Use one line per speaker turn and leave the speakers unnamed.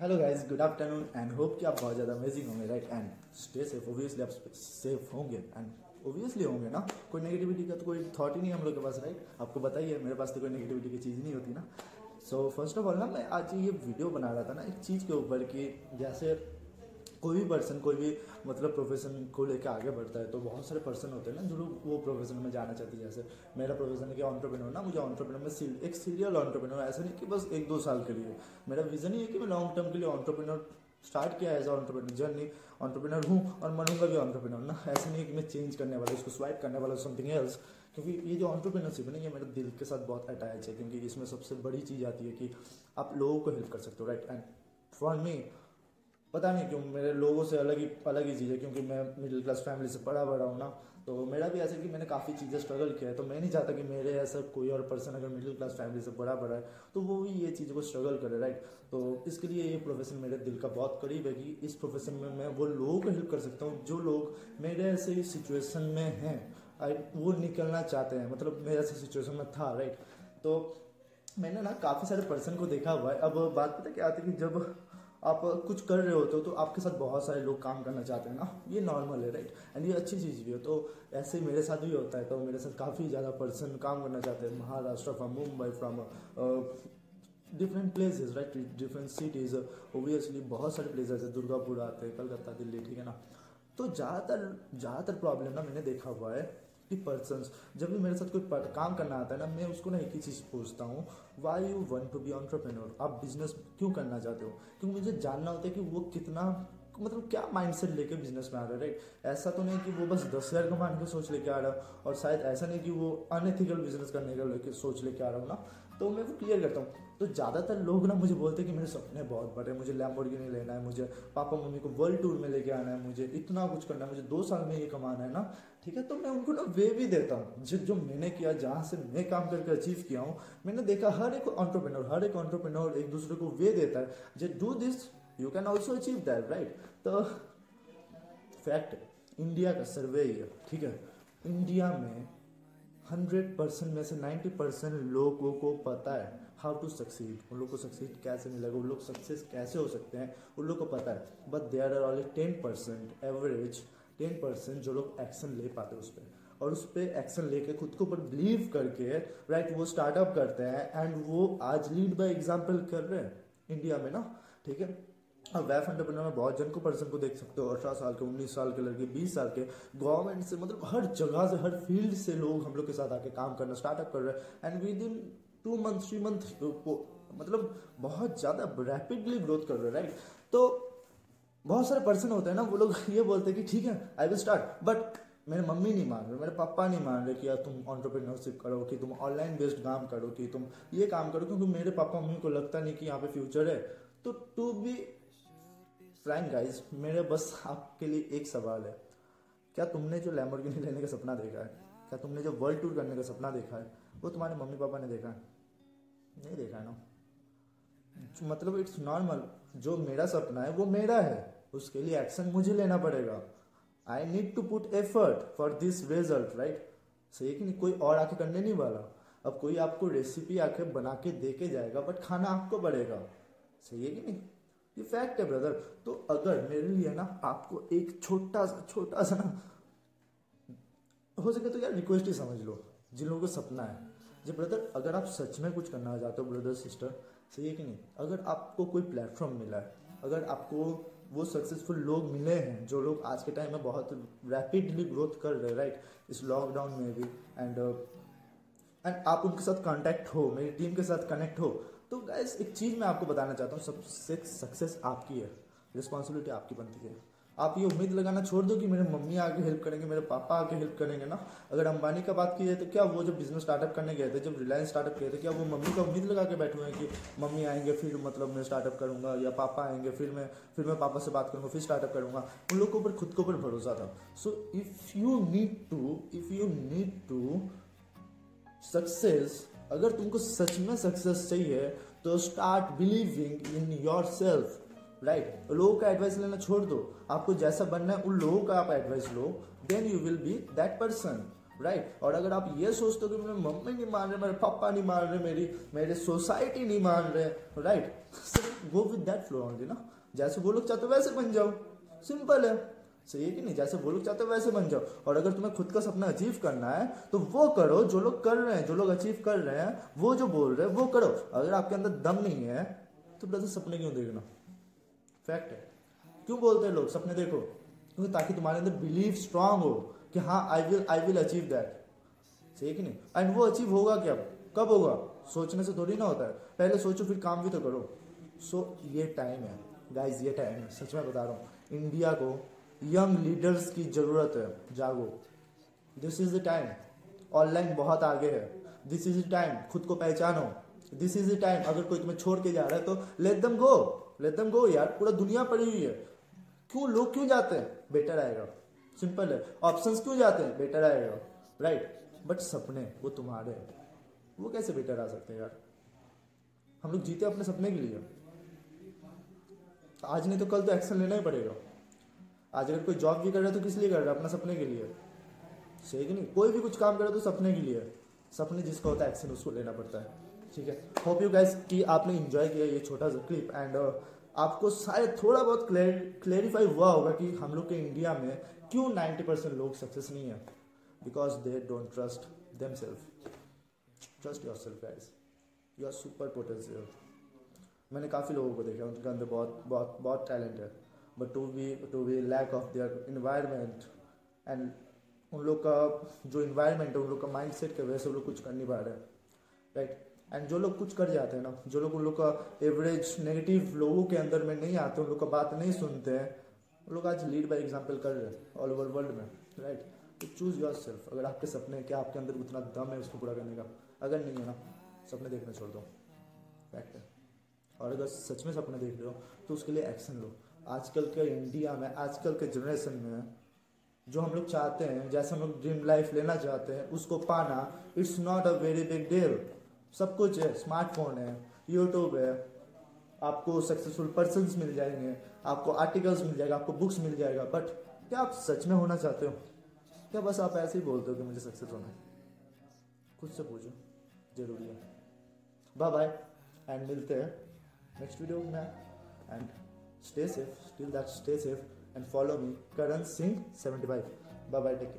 Hello guys good afternoon and hope कि आप बहुत ज़्यादा अमेजिंग होंगे right and stay safe obviously आप सेफ होंगे एंड ओबियसली होंगे ना कोई नेगेटिविटी का तो कोई थॉट ही नहीं हम लोग के पास राइट आपको बताइए मेरे पास तो कोई नेगेटिविटी की चीज़ नहीं होती ना सो फर्स्ट ऑफ ऑल ना मैं आज ये वीडियो बना रहा था ना एक चीज़ के ऊपर कि जैसे कोई भी पर्सन कोई भी मतलब प्रोफेशन को लेकर आगे बढ़ता है तो बहुत सारे पर्सन होते हैं ना जो लोग वो प्रोफेशन में जाना चाहते हैं जैसे मेरा प्रोफेशन है कि ऑन्टरप्रेन्योर ना मुझे ऑन्टरप्रेनर में सील, एक सीरियल ऑन्टरप्रेन्योर ऐसा नहीं कि बस एक दो साल के लिए मेरा विजन ही है कि मैं लॉन्ग टर्म के लिए ऑन्टरप्रेन्योर स्टार्ट किया एज ऑन्टरप्रेन्योर जर्नी ऑन्टरप्रेनर हूँ और मनूंगा भी ऑन्टरप्रेन्योर ना ऐसा नहीं है कि मैं चेंज करने वाला उसको स्वाइप करने वाला समथिंग एल्स क्योंकि ये जो ऑन्टरप्रेनरशिप है ना ये मेरे दिल के साथ बहुत अटैच है क्योंकि इसमें सबसे बड़ी चीज़ आती है कि आप लोगों को हेल्प कर सकते हो राइट एंड फॉर मी पता नहीं क्यों मेरे लोगों से अलग ही अलग ही चीज़ है क्योंकि मैं मिडिल क्लास फैमिली से बड़ा बड़ा हूँ ना तो मेरा भी ऐसा कि मैंने काफ़ी चीज़ें स्ट्रगल किया है तो मैं नहीं चाहता कि मेरे ऐसा कोई और पर्सन अगर मिडिल क्लास फैमिली से पढ़ा बड़ा है तो वो भी ये चीज़ को स्ट्रगल करे राइट तो इसके लिए ये प्रोफेशन मेरे दिल का बहुत करीब है कि इस प्रोफेशन में मैं वो लोगों को हेल्प कर सकता हूँ जो लोग मेरे ऐसे ही सिचुएसन में हैं वो निकलना चाहते हैं मतलब मेरे ऐसे सिचुएसन में था राइट तो मैंने ना काफ़ी सारे पर्सन को देखा हुआ है अब बात पता क्या आती है कि जब आप कुछ कर रहे होते हो तो आपके साथ बहुत सारे लोग काम करना चाहते हैं ना ये नॉर्मल है राइट एंड ये अच्छी चीज़ भी हो तो ऐसे ही मेरे साथ भी होता है तो मेरे साथ काफ़ी ज़्यादा पर्सन काम करना चाहते हैं Maharashtra from Mumbai from different places right different cities obviously बहुत सारे प्लेसेज है दुर्गापुर आते हैं कलकत्ता दिल्ली ठीक है ना तो ज़्यादातर ज़्यादातर प्रॉब्लम ना मैंने देखा हुआ है पर्सन जब भी मेरे साथ कोई काम करना आता है ना मैं उसको ना एक ही चीज़ पूछता हूँ why you want to be entrepreneur आप बिजनेस क्यों करना चाहते हो क्योंकि मुझे जानना होता है कि वो कितना मतलब क्या माइंडसेट लेके बिजनेस में आ रहा है राइट ऐसा तो नहीं कि वो बस दस हज़ार कमाने की सोच लेके आ रहा हूँ और शायद ऐसा नहीं कि वो अनएथिकल बिजनेस करने का लेके सोच लेके आ रहा हूँ ना तो मैं वो क्लियर करता हूँ तो ज़्यादातर लोग ना मुझे बोलते हैं कि मेरे सपने बहुत बड़े मुझे लैम्बोर्गिनी लेना है मुझे पापा मम्मी को वर्ल्ड टूर में लेके आना है मुझे इतना कुछ करना है मुझे दो साल में ये कमाना है ना ठीक है तो मैं उनको ना वे भी देता हूँ जो जो मैंने किया जहाँ से मैं काम करके अचीव किया हूँ मैंने देखा हर एक ऑन्टरप्रेनोर हर एक ऑन्टरप्रेनोर एक दूसरे को वे देता है जे do this you can also achieve that right तो फैक्ट इंडिया का सर्वे है ठीक है इंडिया में हंड्रेड परसेंट में से नाइन्टी परसेंट लोगों को पता है हाउ टू सक्सीड उन लोग को सक्सीड कैसे मिलेगा उन लोग सक्सेस कैसे हो सकते हैं उन लोग को पता है but there are only ten percent average ten percent जो लोग एक्शन ले पाते हैं उस पर और उस पर एक्शन लेके खुद के ऊपर बिलीव करके राइट वो स्टार्टअप करते हैं एंड वो आज लीड बाय एग्जाम्पल कर रहे हैं इंडिया में ना ठीक है और वेब एंटरप्रेनर में बहुत जन को पर्सन को देख सकते हो अठारह साल के उन्नीस साल के लड़के बीस साल के गवर्नमेंट से मतलब हर जगह से हर फील्ड से लोग हम लोग के साथ आके काम करना स्टार्टअप कर रहे हैं and within two month three month मतलब बहुत ज़्यादा रैपिडली ग्रोथ कर रहे हैं राइट तो बहुत सारे पर्सन होते हैं ना वो लोग ये बोलते हैं कि ठीक है आई विल स्टार्ट बट मेरे मम्मी नहीं मान रहे मेरे पापा नहीं मान रहे कि यार तुम ऑन्टरप्रीनरशिप करो कि तुम ऑनलाइन बेस्ड काम करो कि तुम ये काम करो क्योंकि मेरे पापा मम्मी को लगता नहीं कि यहाँ पे फ्यूचर है तो टू बी फ्रैंक गाइस मेरे बस आपके लिए एक सवाल है क्या तुमने जो लैम्बोर्गिनी लेने का सपना देखा है क्या तुमने जो वर्ल्ड टूर करने का सपना देखा है वो तुम्हारे मम्मी पापा ने देखा है नहीं देखा ना मतलब इट्स नॉर्मल जो मेरा सपना है वो मेरा है उसके लिए एक्शन मुझे लेना पड़ेगा I need to put effort for this result right सही कि नहीं कोई और आके करने नहीं वाला अब कोई आपको रेसिपी आके बना के दे के जाएगा बट खाना आपको पड़ेगा सही है कि नहीं ये फैक्ट है ब्रदर तो अगर मेरे लिए ना आपको एक छोटा सा छोटा सा ना हो सके तो यार रिक्वेस्ट ही समझ लो जिन लोगों को सपना है जी ब्रदर अगर आप सच में कुछ करना चाहते हो ब्रदर सिस्टर सही है कि नहीं अगर आपको कोई प्लेटफॉर्म मिला है अगर आपको वो सक्सेसफुल लोग मिले हैं जो लोग आज के टाइम में बहुत रैपिडली ग्रोथ कर रहे हैं राइट इस लॉकडाउन में भी एंड एंड uh, आप उनके साथ कांटेक्ट हो मेरी टीम के साथ कनेक्ट हो तो गैस एक चीज़ मैं आपको बताना चाहता हूँ सबसे सक्सेस आपकी है रिस्पॉन्सिबिलिटी आपकी बनती है आप ये उम्मीद लगाना छोड़ दो कि मेरे मम्मी आके हेल्प करेंगे मेरे पापा आके हेल्प करेंगे ना अगर अंबानी का बात की जाए तो क्या वो जब बिजनेस स्टार्टअप करने गए थे जब रिलायंस स्टार्टअप किए थे क्या वो मम्मी का उम्मीद लगा के बैठे हुए हैं कि मम्मी आएंगे फिर मतलब मैं स्टार्टअप करूँगा या पापा आएंगे फिर मैं फिर मैं पापा से बात करूँगा फिर स्टार्टअप करूँगा उन लोग के ऊपर खुद के ऊपर भरोसा था so if you need to if you need to success अगर तुमको सच में सक्सेस चाहिए तो start believing in yourself right लोगों का एडवाइस लेना छोड़ दो आपको जैसा बनना है उन लोगों का आप advice low then you will be that person right और अगर आप ये सोचते हो कि मेरे मम्मी नहीं मान रहे मेरे पापा नहीं मान रहे मेरी मेरे सोसाइटी नहीं मान रहे right go with that flow on ना जैसे वो लोग चाहते हो वैसे बन जाओ सिंपल है सही है कि नहीं जैसे वो लोग चाहते हो वैसे बन जाओ और अगर तुम्हें खुद का सपना अचीव करना है तो वो करो जो लोग कर रहे हैं जो लोग अचीव कर रहे हैं वो जो बोल रहे हैं वो करो अगर आपके अंदर दम नहीं है तो ब्रदर सपने क्यों देखना फैक्ट है क्यों बोलते हैं लोग सपने देखो क्योंकि ताकि तुम्हारे अंदर बिलीव स्ट्रांग हो कि हाँ I will I will achieve that सही कि नहीं एंड वो अचीव होगा क्या कब होगा सोचने से थोड़ी ना होता है पहले सोचो फिर काम भी तो करो सो so, ये टाइम है गाइज ये टाइम है सच में बता रहा हूँ इंडिया को यंग लीडर्स की ज़रूरत है जागो this is the time online बहुत आगे है दिस इज़ द टाइम खुद को पहचानो दिस इज़ द टाइम अगर कोई तुम्हें छोड़ के जा रहा है तो let them go let them गो यार पूरा दुनिया पड़ी हुई है क्यों लोग क्यों जाते हैं बेटर आएगा सिंपल है ऑप्शन क्यों जाते हैं बेटर आएगा राइट बट सपने वो तुम्हारे हैं वो कैसे बेटर आ सकते हैं यार हम लोग जीते अपने सपने के लिए आज नहीं तो कल तो एक्शन लेना ही पड़ेगा आज अगर कोई जॉब भी कर रहा है तो किस लिए कर रहा है अपना सपने के लिए सही कि नहीं कोई भी कुछ काम कर रहा है तो सपने के लिए सपने जिसका होता है एक्शन उसको लेना पड़ता है ठीक है होप यू गैस कि आपने इन्जॉय किया ये छोटा सा क्लिप एंड uh, आपको शायद थोड़ा बहुत क्लेरिफाई हुआ होगा कि हम लोग के इंडिया में क्यों नाइन्टी परसेंट लोग सक्सेस नहीं है because they don't trust themselves trust yourself guys you are super potential मैंने काफ़ी लोगों को देखा उनके अंदर बहुत बहुत बहुत टैलेंट है but to be to be lack of their environment and उन लोग का जो इन्वायरमेंट है उन लोग का माइंड सेट की वजह से वो लोग कुछ कर नहीं पा रहे हैं राइट एंड जो लोग कुछ कर जाते हैं ना जो लोग उन लोग का एवरेज नेगेटिव लोगों के अंदर में नहीं आते उन लोग का बात नहीं सुनते हैं उन लोग आज लीड बाई एग्जाम्पल कर रहे हैं ऑल ओवर वर्ल्ड में राइट तो चूज योर सेल्फ अगर आपके सपने क्या आपके अंदर उतना दम है उसको पूरा करने का अगर नहीं है ना सपने देखना छोड़ दो फैक्ट है और अगर सच में सपने देख रहे हो तो उसके लिए एक्शन लो आजकल के इंडिया में आजकल के जनरेशन में जो हम लोग चाहते हैं जैसे हम लोग ड्रीम लाइफ लेना चाहते हैं उसको पाना it's not a very big deal सब कुछ है स्मार्टफोन है यूट्यूब है आपको सक्सेसफुल पर्सन मिल जाएंगे आपको आर्टिकल्स मिल जाएगा आपको बुक्स मिल जाएगा बट क्या आप सच में होना चाहते हो क्या बस आप ऐसे ही बोलते हो कि मुझे सक्सेस होना है खुद से पूछो जरूरी है बाय बाय एंड मिलते हैं नेक्स्ट वीडियो में and Stay safe, till that stay safe and follow me, Karan Singh 75. Bye bye, take care.